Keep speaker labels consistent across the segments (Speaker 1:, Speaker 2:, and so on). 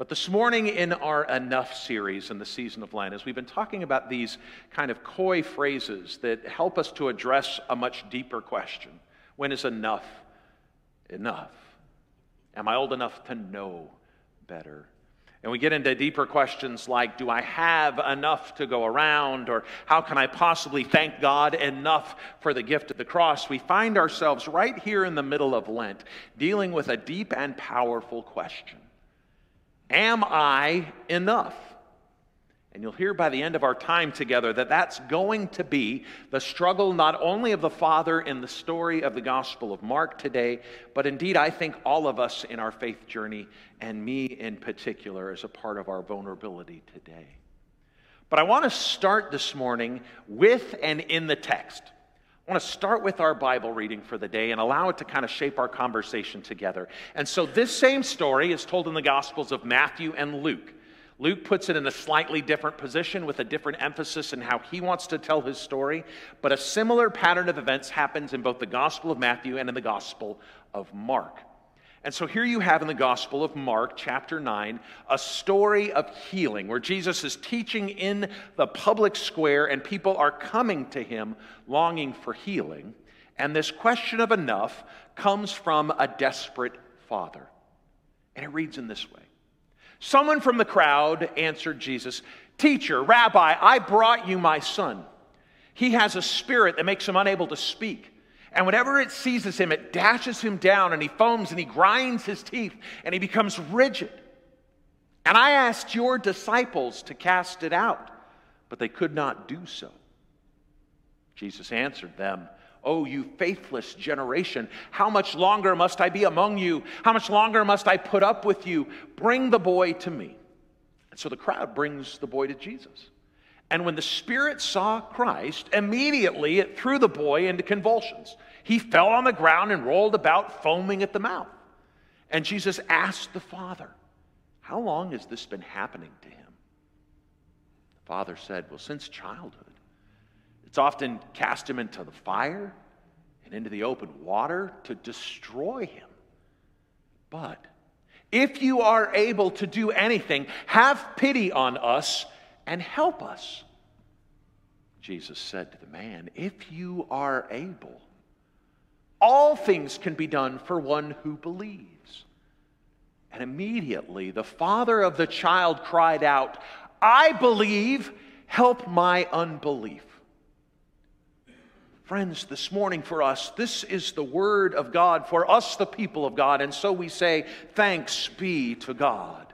Speaker 1: But this morning, in our Enough series in the season of Lent, as we've been talking about these kind of coy phrases that help us to address a much deeper question when is enough enough? Am I old enough to know better? And we get into deeper questions like Do I have enough to go around? Or how can I possibly thank God enough for the gift of the cross? We find ourselves right here in the middle of Lent dealing with a deep and powerful question Am I enough? And you'll hear by the end of our time together that that's going to be the struggle not only of the Father in the story of the Gospel of Mark today, but indeed, I think all of us in our faith journey, and me in particular, as a part of our vulnerability today. But I want to start this morning with and in the text. I want to start with our Bible reading for the day and allow it to kind of shape our conversation together. And so, this same story is told in the Gospels of Matthew and Luke. Luke puts it in a slightly different position with a different emphasis in how he wants to tell his story, but a similar pattern of events happens in both the Gospel of Matthew and in the Gospel of Mark. And so here you have in the Gospel of Mark, chapter 9, a story of healing where Jesus is teaching in the public square and people are coming to him longing for healing. And this question of enough comes from a desperate father. And it reads in this way Someone from the crowd answered Jesus, Teacher, Rabbi, I brought you my son. He has a spirit that makes him unable to speak. And whenever it seizes him, it dashes him down and he foams and he grinds his teeth and he becomes rigid. And I asked your disciples to cast it out, but they could not do so. Jesus answered them, Oh, you faithless generation, how much longer must I be among you? How much longer must I put up with you? Bring the boy to me. And so the crowd brings the boy to Jesus. And when the spirit saw Christ, immediately it threw the boy into convulsions. He fell on the ground and rolled about, foaming at the mouth. And Jesus asked the father, How long has this been happening to him? The father said, Well, since childhood. It's often cast him into the fire and into the open water to destroy him. But if you are able to do anything, have pity on us and help us. Jesus said to the man, If you are able, all things can be done for one who believes. And immediately the father of the child cried out, I believe, help my unbelief. Friends, this morning for us, this is the word of God for us, the people of God. And so we say, Thanks be to God.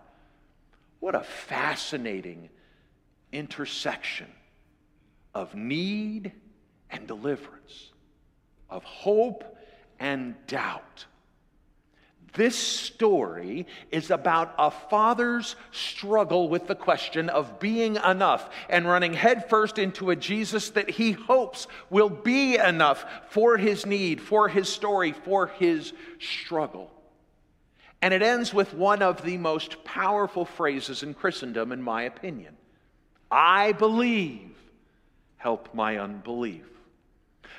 Speaker 1: What a fascinating intersection of need and deliverance, of hope and doubt. This story is about a father's struggle with the question of being enough and running headfirst into a Jesus that he hopes will be enough for his need, for his story, for his struggle. And it ends with one of the most powerful phrases in Christendom, in my opinion I believe, help my unbelief.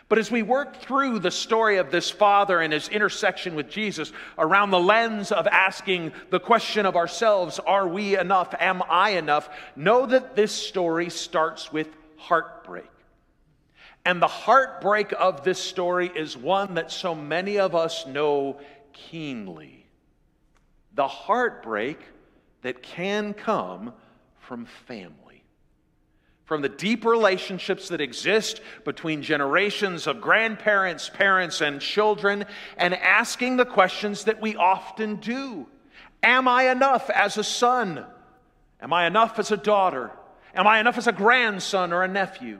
Speaker 1: But as we work through the story of this father and his intersection with Jesus around the lens of asking the question of ourselves, are we enough? Am I enough? Know that this story starts with heartbreak. And the heartbreak of this story is one that so many of us know keenly. The heartbreak that can come from family from the deep relationships that exist between generations of grandparents, parents, and children, and asking the questions that we often do Am I enough as a son? Am I enough as a daughter? Am I enough as a grandson or a nephew?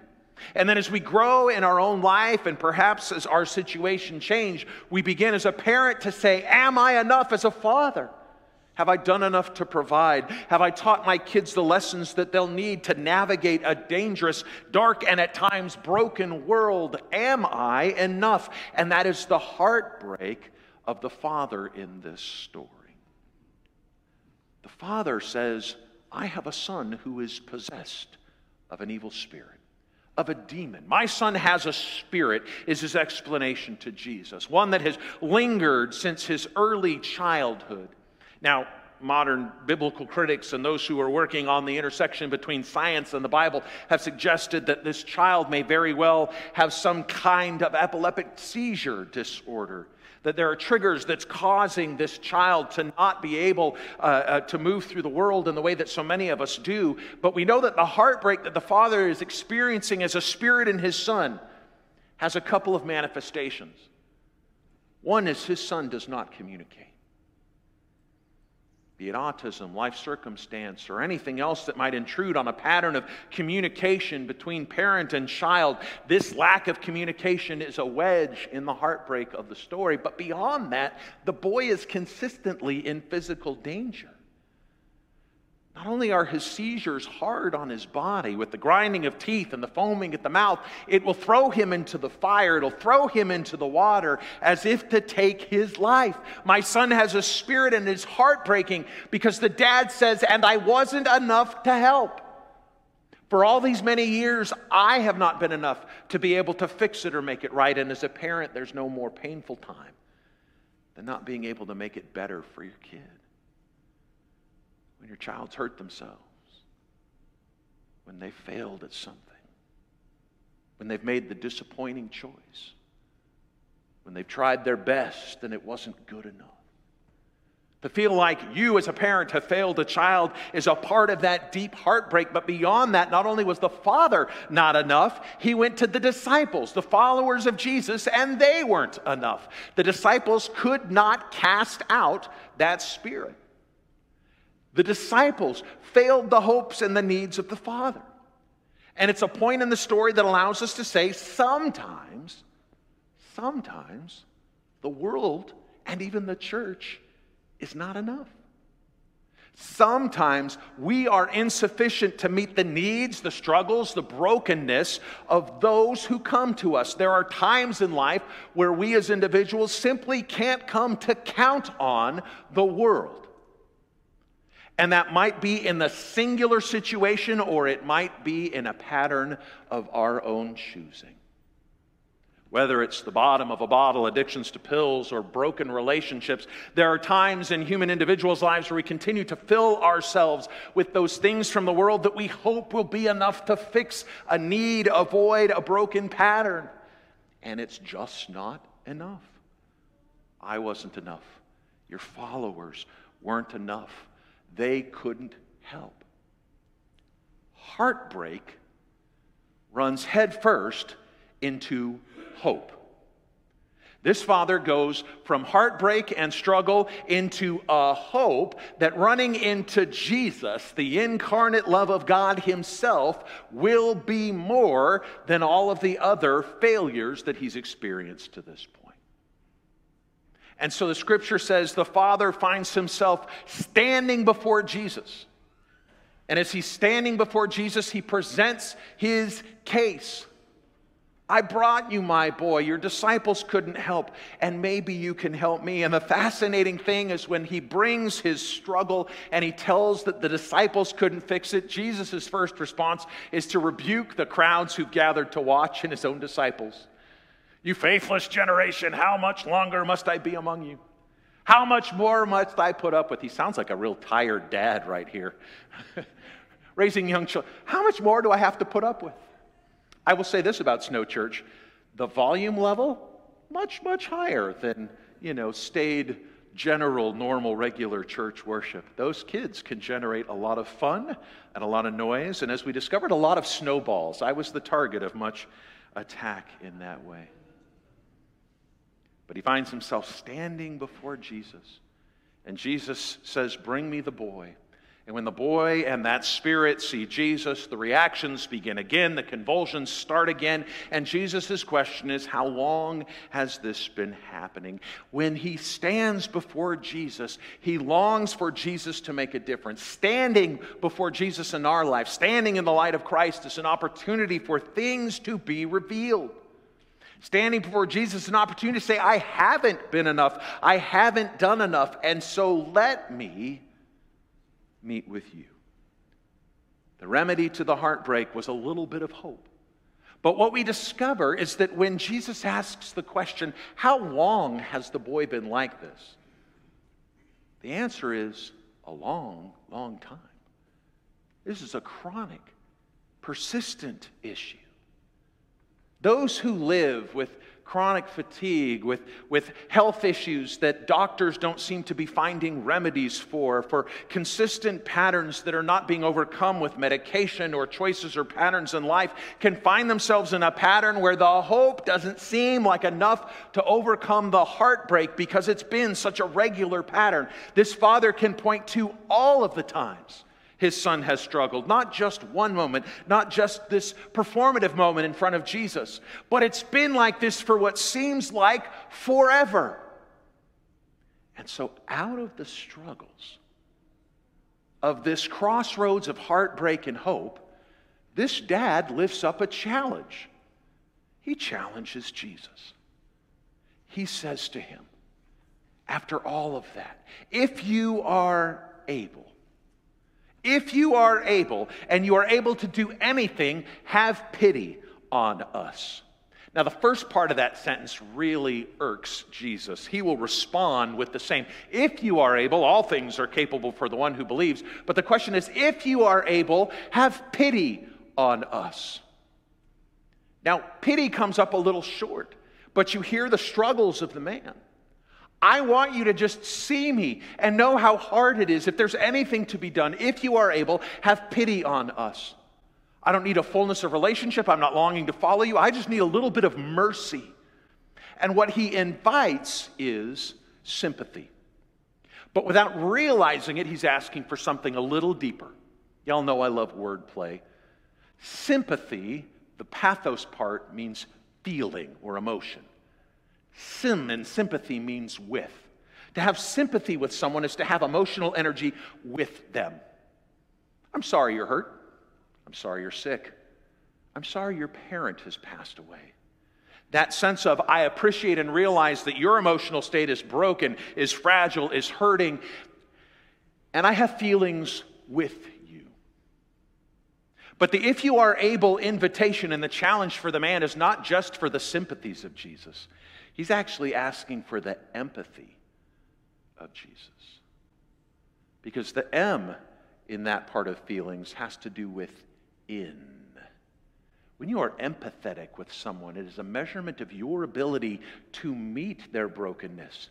Speaker 1: And then as we grow in our own life and perhaps as our situation change, we begin as a parent to say, Am I enough as a father? Have I done enough to provide? Have I taught my kids the lessons that they'll need to navigate a dangerous, dark, and at times broken world? Am I enough? And that is the heartbreak of the father in this story. The father says, I have a son who is possessed of an evil spirit of a demon. My son has a spirit, is his explanation to Jesus, one that has lingered since his early childhood. Now, modern biblical critics and those who are working on the intersection between science and the Bible have suggested that this child may very well have some kind of epileptic seizure disorder. That there are triggers that's causing this child to not be able uh, uh, to move through the world in the way that so many of us do. But we know that the heartbreak that the father is experiencing as a spirit in his son has a couple of manifestations. One is his son does not communicate be it autism, life circumstance, or anything else that might intrude on a pattern of communication between parent and child, this lack of communication is a wedge in the heartbreak of the story. But beyond that, the boy is consistently in physical danger. Not only are his seizures hard on his body with the grinding of teeth and the foaming at the mouth, it will throw him into the fire. It'll throw him into the water as if to take his life. My son has a spirit and it's heartbreaking because the dad says, And I wasn't enough to help. For all these many years, I have not been enough to be able to fix it or make it right. And as a parent, there's no more painful time than not being able to make it better for your kid when your child's hurt themselves, when they failed at something, when they've made the disappointing choice, when they've tried their best and it wasn't good enough. To feel like you, as a parent, have failed a child is a part of that deep heartbreak. But beyond that, not only was the father not enough, he went to the disciples, the followers of Jesus, and they weren't enough. The disciples could not cast out that spirit. The disciples failed the hopes and the needs of the Father. And it's a point in the story that allows us to say sometimes, sometimes the world and even the church is not enough. Sometimes we are insufficient to meet the needs, the struggles, the brokenness of those who come to us. There are times in life where we as individuals simply can't come to count on the world. And that might be in the singular situation or it might be in a pattern of our own choosing. Whether it's the bottom of a bottle, addictions to pills, or broken relationships, there are times in human individuals' lives where we continue to fill ourselves with those things from the world that we hope will be enough to fix a need, avoid a broken pattern. And it's just not enough. I wasn't enough. Your followers weren't enough they couldn't help. Heartbreak runs headfirst into hope. This father goes from heartbreak and struggle into a hope that running into Jesus, the incarnate love of God Himself, will be more than all of the other failures that he's experienced to this point. And so the scripture says the Father finds himself standing before Jesus. And as he's standing before Jesus, he presents his case. I brought you, my boy. Your disciples couldn't help, and maybe you can help me. And the fascinating thing is when he brings his struggle and he tells that the disciples couldn't fix it, Jesus' first response is to rebuke the crowds who've gathered to watch and his own disciples. You faithless generation, how much longer must I be among you? How much more must I put up with? He sounds like a real tired dad right here. Raising young children. How much more do I have to put up with? I will say this about Snow Church the volume level, much, much higher than, you know, staid, general, normal, regular church worship. Those kids can generate a lot of fun and a lot of noise. And as we discovered, a lot of snowballs. I was the target of much attack in that way. But he finds himself standing before Jesus. And Jesus says, Bring me the boy. And when the boy and that spirit see Jesus, the reactions begin again, the convulsions start again. And Jesus' question is, How long has this been happening? When he stands before Jesus, he longs for Jesus to make a difference. Standing before Jesus in our life, standing in the light of Christ, is an opportunity for things to be revealed. Standing before Jesus an opportunity to say, I haven't been enough. I haven't done enough. And so let me meet with you. The remedy to the heartbreak was a little bit of hope. But what we discover is that when Jesus asks the question, How long has the boy been like this? The answer is a long, long time. This is a chronic, persistent issue. Those who live with chronic fatigue, with, with health issues that doctors don't seem to be finding remedies for, for consistent patterns that are not being overcome with medication or choices or patterns in life, can find themselves in a pattern where the hope doesn't seem like enough to overcome the heartbreak because it's been such a regular pattern. This father can point to all of the times his son has struggled. Not just one moment, not just this performative moment in front of Jesus, but it's been like this for what seems like forever. And so, out of the struggles of this crossroads of heartbreak and hope, this dad lifts up a challenge. He challenges Jesus. He says to him, after all of that, if you are able, if you are able, and you are able to do anything, have pity on us. Now, the first part of that sentence really irks Jesus. He will respond with the same. If you are able, all things are capable for the one who believes. But the question is, if you are able, have pity on us. Now, pity comes up a little short, but you hear the struggles of the man. I want you to just see me and know how hard it is. If there's anything to be done, if you are able, have pity on us. I don't need a fullness of relationship. I'm not longing to follow you. I just need a little bit of mercy. And what he invites is sympathy. But without realizing it, he's asking for something a little deeper. Y'all know I love wordplay. Sympathy, the pathos part, means feeling or emotion. Sim and sympathy means with. To have sympathy with someone is to have emotional energy with them. I'm sorry you're hurt. I'm sorry you're sick. I'm sorry your parent has passed away. That sense of, I appreciate and realize that your emotional state is broken, is fragile, is hurting, and I have feelings with you. But the if you are able invitation and the challenge for the man is not just for the sympathies of Jesus, He's actually asking for the empathy of Jesus. Because the M in that part of feelings has to do with in. When you are empathetic with someone, it is a measurement of your ability to meet their brokenness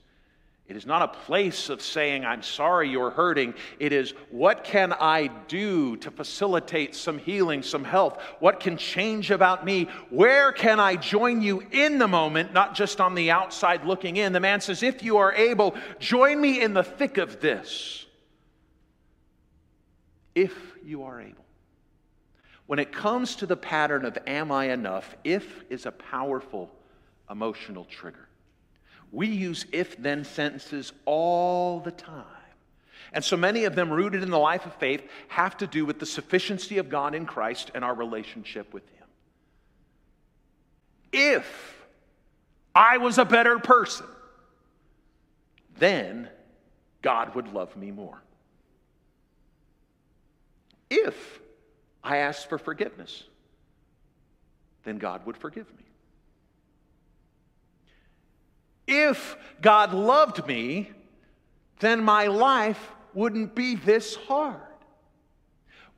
Speaker 1: it is not a place of saying, I'm sorry you're hurting. It is, what can I do to facilitate some healing, some health? What can change about me? Where can I join you in the moment, not just on the outside looking in? The man says, If you are able, join me in the thick of this. If you are able. When it comes to the pattern of, Am I enough? If is a powerful emotional trigger. We use if then sentences all the time. And so many of them, rooted in the life of faith, have to do with the sufficiency of God in Christ and our relationship with Him. If I was a better person, then God would love me more. If I asked for forgiveness, then God would forgive me. If God loved me, then my life wouldn't be this hard.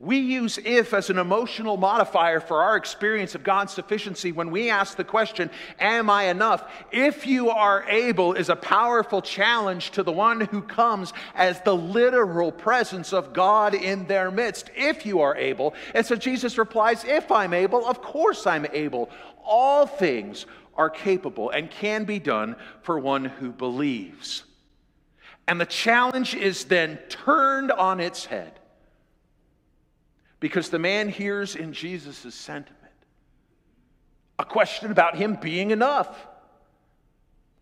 Speaker 1: We use if as an emotional modifier for our experience of God's sufficiency when we ask the question, Am I enough? If you are able is a powerful challenge to the one who comes as the literal presence of God in their midst. If you are able. And so Jesus replies, If I'm able, of course I'm able. All things are capable and can be done for one who believes. And the challenge is then turned on its head because the man hears in Jesus' sentiment a question about him being enough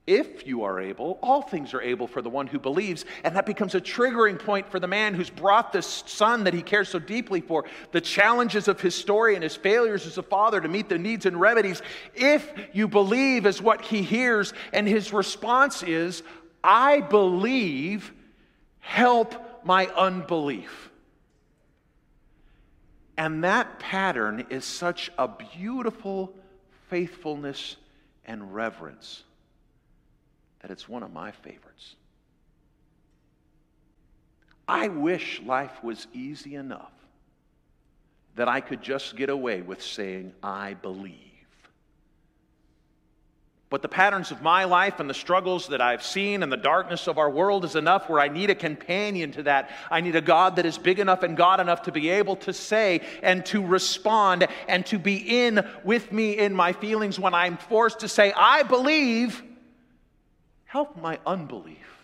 Speaker 1: if you are able, all things are able for the one who believes. And that becomes a triggering point for the man who's brought this son that he cares so deeply for, the challenges of his story and his failures as a father to meet the needs and remedies. If you believe, is what he hears. And his response is, I believe, help my unbelief. And that pattern is such a beautiful faithfulness and reverence that it's one of my favorites. I wish life was easy enough that I could just get away with saying, I believe. But the patterns of my life and the struggles that I've seen and the darkness of our world is enough where I need a companion to that. I need a God that is big enough and God enough to be able to say and to respond and to be in with me in my feelings when I'm forced to say, I believe. Help my unbelief.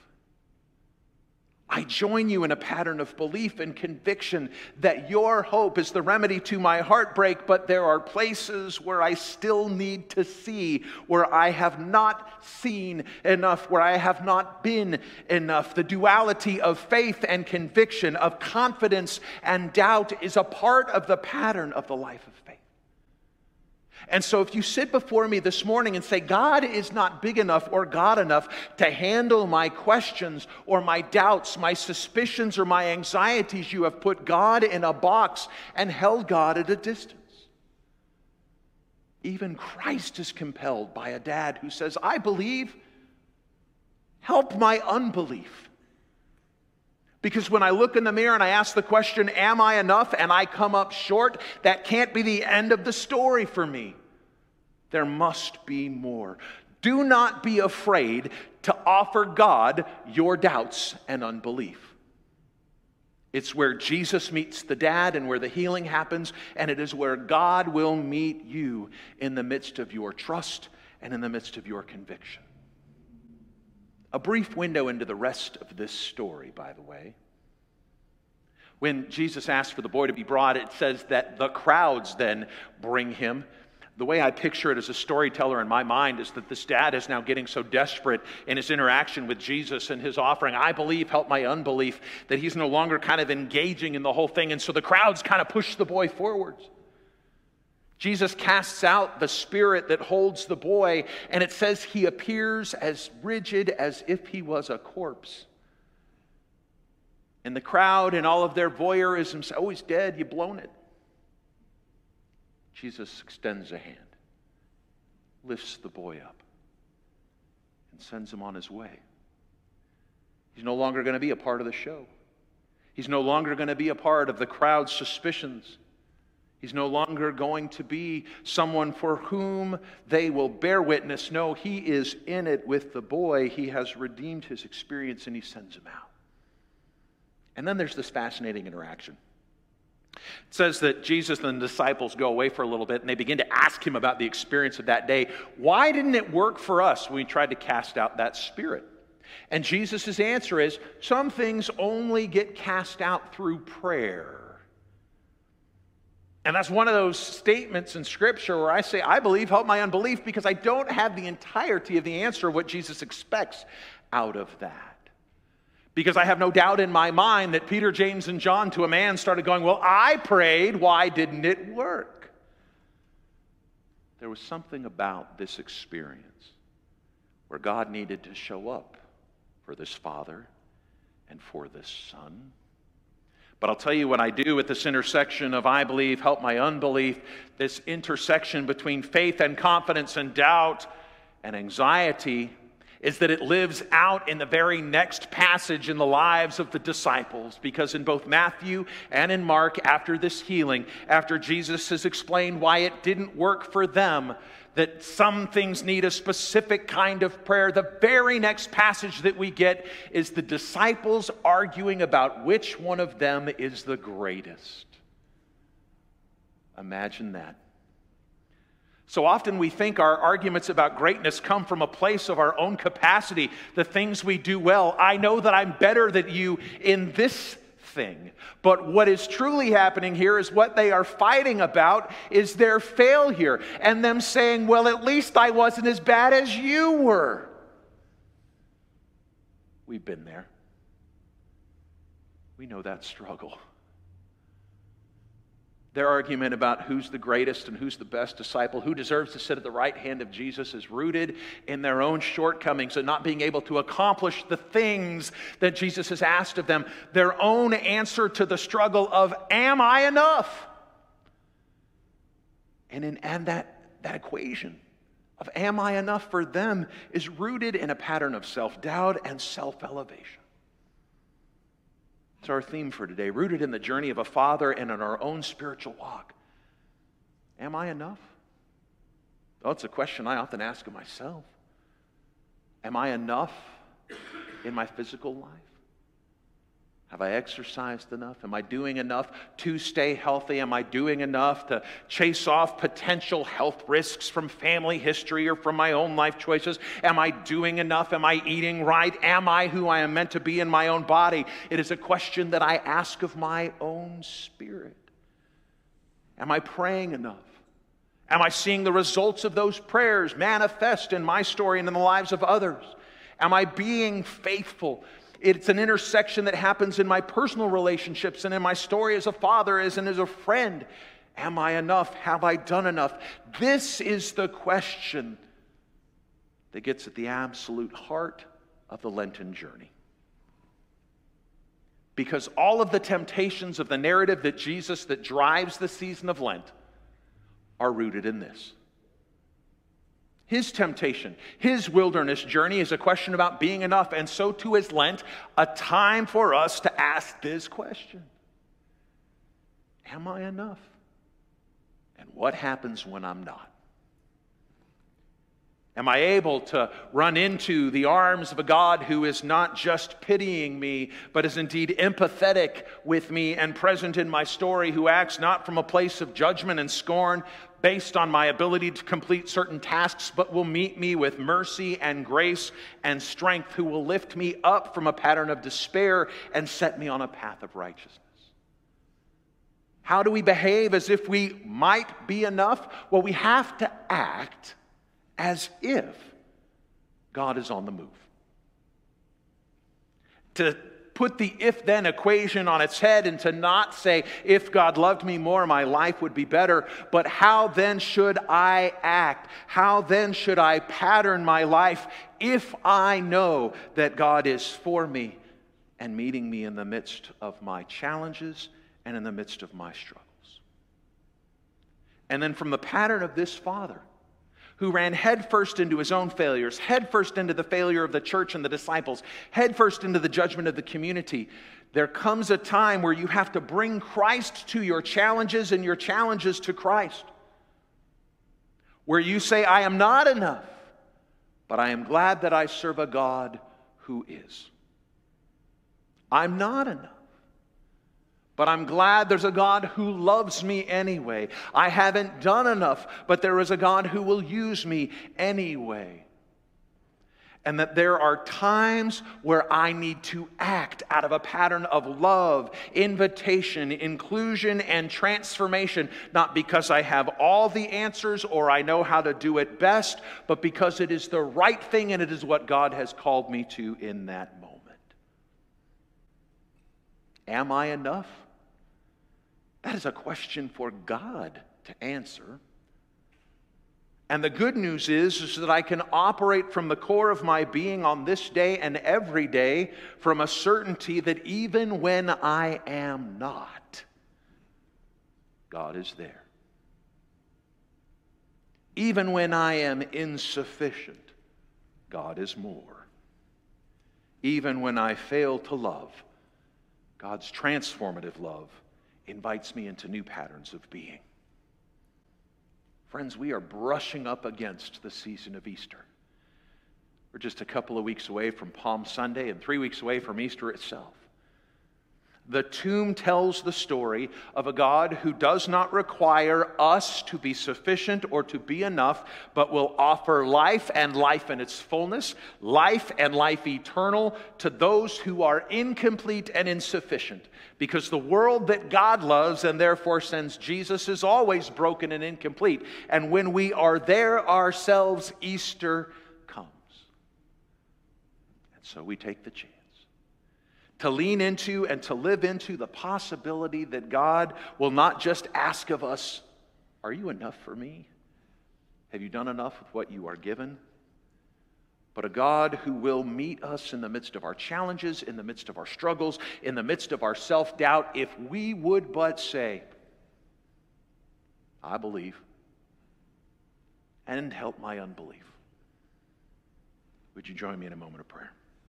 Speaker 1: I join you in a pattern of belief and conviction that your hope is the remedy to my heartbreak, but there are places where I still need to see, where I have not seen enough, where I have not been enough. The duality of faith and conviction, of confidence and doubt, is a part of the pattern of the life of and so, if you sit before me this morning and say, God is not big enough or God enough to handle my questions or my doubts, my suspicions or my anxieties, you have put God in a box and held God at a distance. Even Christ is compelled by a dad who says, I believe, help my unbelief. Because when I look in the mirror and I ask the question, Am I enough? and I come up short, that can't be the end of the story for me. There must be more. Do not be afraid to offer God your doubts and unbelief. It's where Jesus meets the dad and where the healing happens, and it is where God will meet you in the midst of your trust and in the midst of your conviction. A brief window into the rest of this story, by the way. When Jesus asked for the boy to be brought, it says that the crowds then bring him. The way I picture it as a storyteller in my mind is that this dad is now getting so desperate in his interaction with Jesus and his offering, I believe, help my unbelief, that he's no longer kind of engaging in the whole thing. And so the crowds kind of push the boy forwards. Jesus casts out the spirit that holds the boy, and it says he appears as rigid as if he was a corpse. And the crowd, and all of their voyeurism, say, Oh, he's dead, you've blown it. Jesus extends a hand, lifts the boy up, and sends him on his way. He's no longer going to be a part of the show. He's no longer going to be a part of the crowd's suspicions. He's no longer going to be someone for whom they will bear witness. No, he is in it with the boy. He has redeemed his experience and he sends him out. And then there's this fascinating interaction. It says that Jesus and the disciples go away for a little bit and they begin to ask him about the experience of that day. Why didn't it work for us when we tried to cast out that spirit? And Jesus' answer is some things only get cast out through prayer. And that's one of those statements in Scripture where I say, I believe, help my unbelief, because I don't have the entirety of the answer of what Jesus expects out of that. Because I have no doubt in my mind that Peter, James, and John, to a man, started going, Well, I prayed. Why didn't it work? There was something about this experience where God needed to show up for this father and for this son. But I'll tell you what I do at this intersection of I believe, help my unbelief, this intersection between faith and confidence and doubt and anxiety is that it lives out in the very next passage in the lives of the disciples. Because in both Matthew and in Mark, after this healing, after Jesus has explained why it didn't work for them, that some things need a specific kind of prayer, the very next passage that we get is the disciples arguing about which one of them is the greatest. Imagine that. So often we think our arguments about greatness come from a place of our own capacity, the things we do well. I know that I'm better than you in this thing. But what is truly happening here is what they are fighting about is their failure and them saying, well, at least I wasn't as bad as you were. We've been there. We know that struggle. Their argument about who's the greatest and who's the best disciple, who deserves to sit at the right hand of Jesus, is rooted in their own shortcomings and not being able to accomplish the things that Jesus has asked of them. Their own answer to the struggle of, Am I enough? And, in, and that, that equation of, Am I enough for them is rooted in a pattern of self doubt and self elevation. It's our theme for today, rooted in the journey of a father and in our own spiritual walk. Am I enough? Well, a question I often ask of myself. Am I enough in my physical life? Have I exercised enough? Am I doing enough to stay healthy? Am I doing enough to chase off potential health risks from family history or from my own life choices? Am I doing enough? Am I eating right? Am I who I am meant to be in my own body? It is a question that I ask of my own spirit. Am I praying enough? Am I seeing the results of those prayers manifest in my story and in the lives of others? Am I being faithful? It's an intersection that happens in my personal relationships and in my story as a father, as and as a friend. Am I enough? Have I done enough? This is the question that gets at the absolute heart of the Lenten journey. Because all of the temptations of the narrative that Jesus that drives the season of Lent are rooted in this. His temptation, his wilderness journey is a question about being enough, and so too is Lent, a time for us to ask this question Am I enough? And what happens when I'm not? Am I able to run into the arms of a God who is not just pitying me, but is indeed empathetic with me and present in my story, who acts not from a place of judgment and scorn, based on my ability to complete certain tasks, but will meet me with mercy and grace and strength, who will lift me up from a pattern of despair and set me on a path of righteousness? How do we behave as if we might be enough? Well, we have to act as if God is on the move. To put the if then equation on its head and to not say, if God loved me more, my life would be better, but how then should I act? How then should I pattern my life if I know that God is for me and meeting me in the midst of my challenges and in the midst of my struggles? And then from the pattern of this father, who ran headfirst into his own failures, headfirst into the failure of the church and the disciples, headfirst into the judgment of the community. There comes a time where you have to bring Christ to your challenges and your challenges to Christ. Where you say, I am not enough, but I am glad that I serve a God who is. I'm not enough. But I'm glad there's a God who loves me anyway. I haven't done enough, but there is a God who will use me anyway. And that there are times where I need to act out of a pattern of love, invitation, inclusion, and transformation, not because I have all the answers or I know how to do it best, but because it is the right thing and it is what God has called me to in that moment. Am I enough? That is a question for God to answer. And the good news is, is that I can operate from the core of my being on this day and every day from a certainty that even when I am not, God is there. Even when I am insufficient, God is more. Even when I fail to love, God's transformative love invites me into new patterns of being. Friends, we are brushing up against the season of Easter. We're just a couple of weeks away from Palm Sunday and three weeks away from Easter itself. The tomb tells the story of a God who does not require us to be sufficient or to be enough, but will offer life and life in its fullness, life and life eternal to those who are incomplete and insufficient. Because the world that God loves and therefore sends Jesus is always broken and incomplete. And when we are there ourselves, Easter comes. And so we take the chance to lean into and to live into the possibility that God will not just ask of us, Are you enough for me? Have you done enough with what you are given? But a God who will meet us in the midst of our challenges, in the midst of our struggles, in the midst of our self doubt, if we would but say, I believe, and help my unbelief. Would you join me in a moment of prayer?